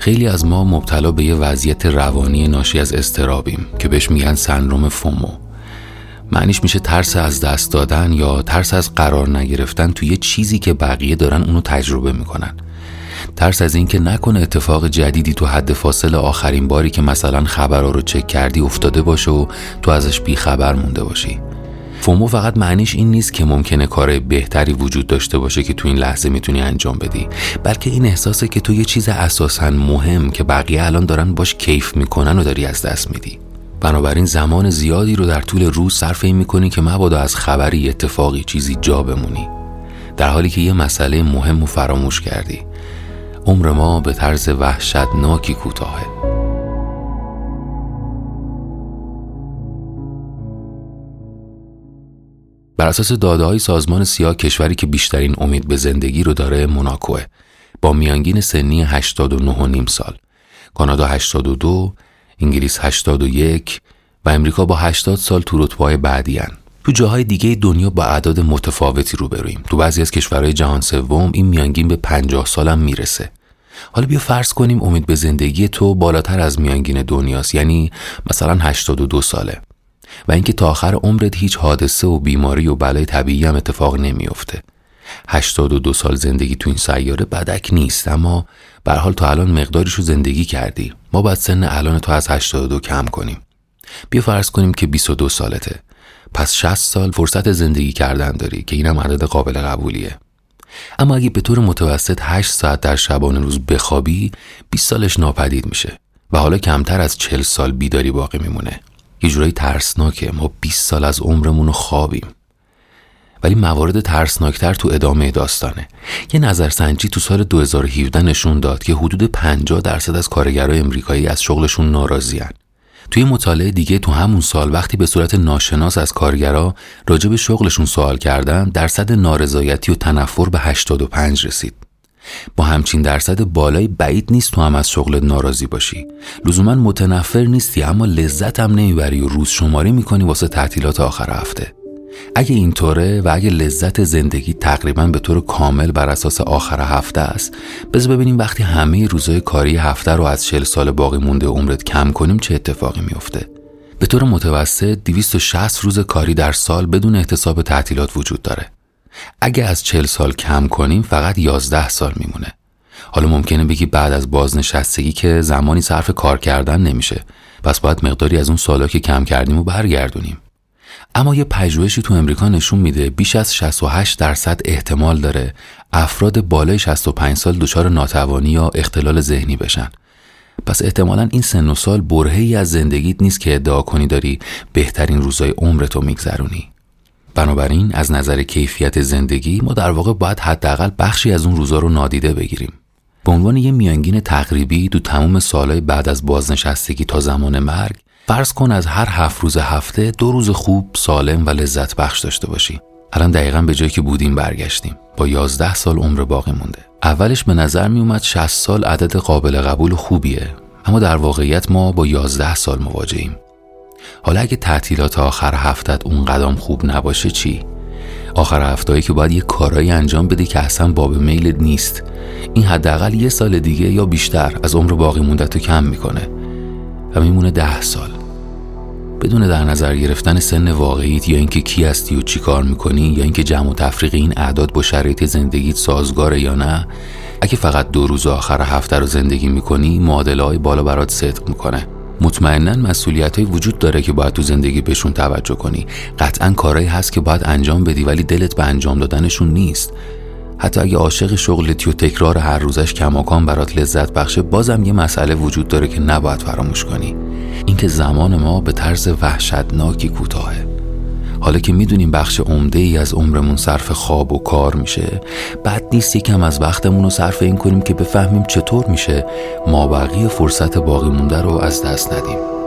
خیلی از ما مبتلا به یه وضعیت روانی ناشی از استرابیم که بهش میگن سندروم فومو. معنیش میشه ترس از دست دادن یا ترس از قرار نگرفتن توی یه چیزی که بقیه دارن اونو تجربه می‌کنن. ترس از اینکه نکنه اتفاق جدیدی تو حد فاصل آخرین باری که مثلا خبرها رو چک کردی افتاده باشه و تو ازش بیخبر مونده باشی. فومو فقط معنیش این نیست که ممکنه کار بهتری وجود داشته باشه که تو این لحظه می‌تونی انجام بدی. بلکه این احساسه که تو یه چیز اساسا مهم که بقیه الان دارن باش کیف می‌کنن و داری از دست میدی. بنابراین زمان زیادی رو در طول روز صرف این می‌کنی که مبادا از خبری اتفاقی چیزی جا بمونی. در حالی که یه مسئله مهم و فراموش کردی. عمر ما به طرز وحشتناکی کوتاهه. بر اساس داده های سازمان سیاه کشوری که بیشترین امید به زندگی رو داره موناکوه با میانگین سنی 89 نیم سال. کانادا 82 انگلیس 81 و امریکا با 80 سال تو رتبه‌های بعدی هن. تو جاهای دیگه دنیا با اعداد متفاوتی روبرویم. تو بعضی از کشورهای جهان سوم این میانگین به 50 سالم می‌رسه. حالا بیا فرض کنیم امید به زندگی تو بالاتر از میانگین دنیاست. یعنی مثلا 82 ساله. و اینکه تا آخر عمرت هیچ حادثه و بیماری و بلای طبیعی هم اتفاق نمیافته. 82 سال زندگی تو این سیاره بدک نیست اما به حال تا الان مقداریش رو زندگی کردی. ما باید سن الان تو از 82 کم کنیم. بیا فرض کنیم که 22 سالته. پس 60 سال فرصت زندگی کردن داری که اینم عدد قابل قبولیه. اما اگه به طور متوسط 8 ساعت در شبانه روز بخوابی 20 سالش ناپدید میشه و حالا کمتر از 40 سال بیداری باقی میمونه. یه جورایی ترسناکه. ما 20 سال از عمرمون رو خوابیم. ولی موارد ترسناکتر تو ادامه داستانه. یه نظرسنجی تو سال 2017 نشون داد که حدود 50 درصد از کارگرای امریکایی از شغلشون ناراضیان توی مطالعه دیگه تو همون سال وقتی به صورت ناشناس از کارگرا راجع به شغلشون سوال کردن درصد نارضایتی و تنفر به 85 رسید. با همچین درصد بالای بعید نیست تو هم از شغل ناراضی باشی. لزوما متنفر نیستی اما لذت هم نمی‌بری و روز شماری می‌کنی واسه تعطیلات آخر هفته. اگه اینطوره و اگه لذت زندگی تقریبا به طور کامل بر اساس آخر هفته است بذار ببینیم وقتی همه روزای کاری هفته رو از 40 سال باقی مونده عمرت کم کنیم چه اتفاقی میفته به طور متوسط 260 روز کاری در سال بدون احتساب تعطیلات وجود داره. اگه از 40 سال کم کنیم فقط 11 سال میمونه. حالا ممکنه بگی بعد از بازنشستگی که زمانی صرف کار کردن نمیشه. پس باید مقداری از اون سالا که کم کردیم و برگردونیم. اما یه پژوهشی تو امریکا نشون میده بیش از 68 درصد احتمال داره افراد بالای 65 سال دچار ناتوانی یا اختلال ذهنی بشن. پس احتمالا این سن و سال برهی از زندگیت نیست که ادعا کنی داری بهترین روزای عمرتو میگذرونی. بنابراین از نظر کیفیت زندگی ما در واقع باید حداقل بخشی از اون روزا رو نادیده بگیریم. به عنوان یه میانگین تقریبی تو تمام سالهای بعد از بازنشستگی تا زمان مرگ فرض کن از هر هفت روز هفته دو روز خوب سالم و لذت بخش داشته باشی. الان دقیقا به جایی که بودیم برگشتیم. با یازده سال عمر باقی مونده. اولش به نظر می اومد 60 سال عدد قابل قبول خوبیه اما در واقعیت ما با یازده سال مواجهیم حالا اگه تعطیلات آخر هفتت اون قدم خوب نباشه چی؟ آخر هفتهایی که باید یه کارایی انجام بدی که اصلا باب میل نیست. این حداقل یه سال دیگه یا بیشتر از عمر باقی مونده کم می‌کنه. و میمونه ده سال. بدون در نظر گرفتن سن واقعیت یا اینکه کی هستی و چی کار می‌کنی یا اینکه جمع و تفریق این اعداد با شرایط زندگیت سازگاره یا نه اگه فقط دو روز آخر هفته رو زندگی می‌کنی معادله های بالا برات صدق می‌کنه. مطمئنا مسئولیت های وجود داره که باید تو زندگی بهشون توجه کنی. قطعا کارهایی هست که باید انجام بدی ولی دلت به انجام دادنشون نیست. حتی اگه عاشق شغلتی و تکرار هر روزش کماکان برات لذت بخشه بازم یه مسئله وجود داره که نباید فراموش کنی. اینکه زمان ما به طرز وحشتناکی کوتاهه. حالا که می‌دونیم بخش عمده ای از عمرمون صرف خواب و کار میشه بعد نیست یکم از وقتمون رو صرف این کنیم که بفهمیم چطور میشه ما بقیه فرصت باقی مونده رو از دست ندیم.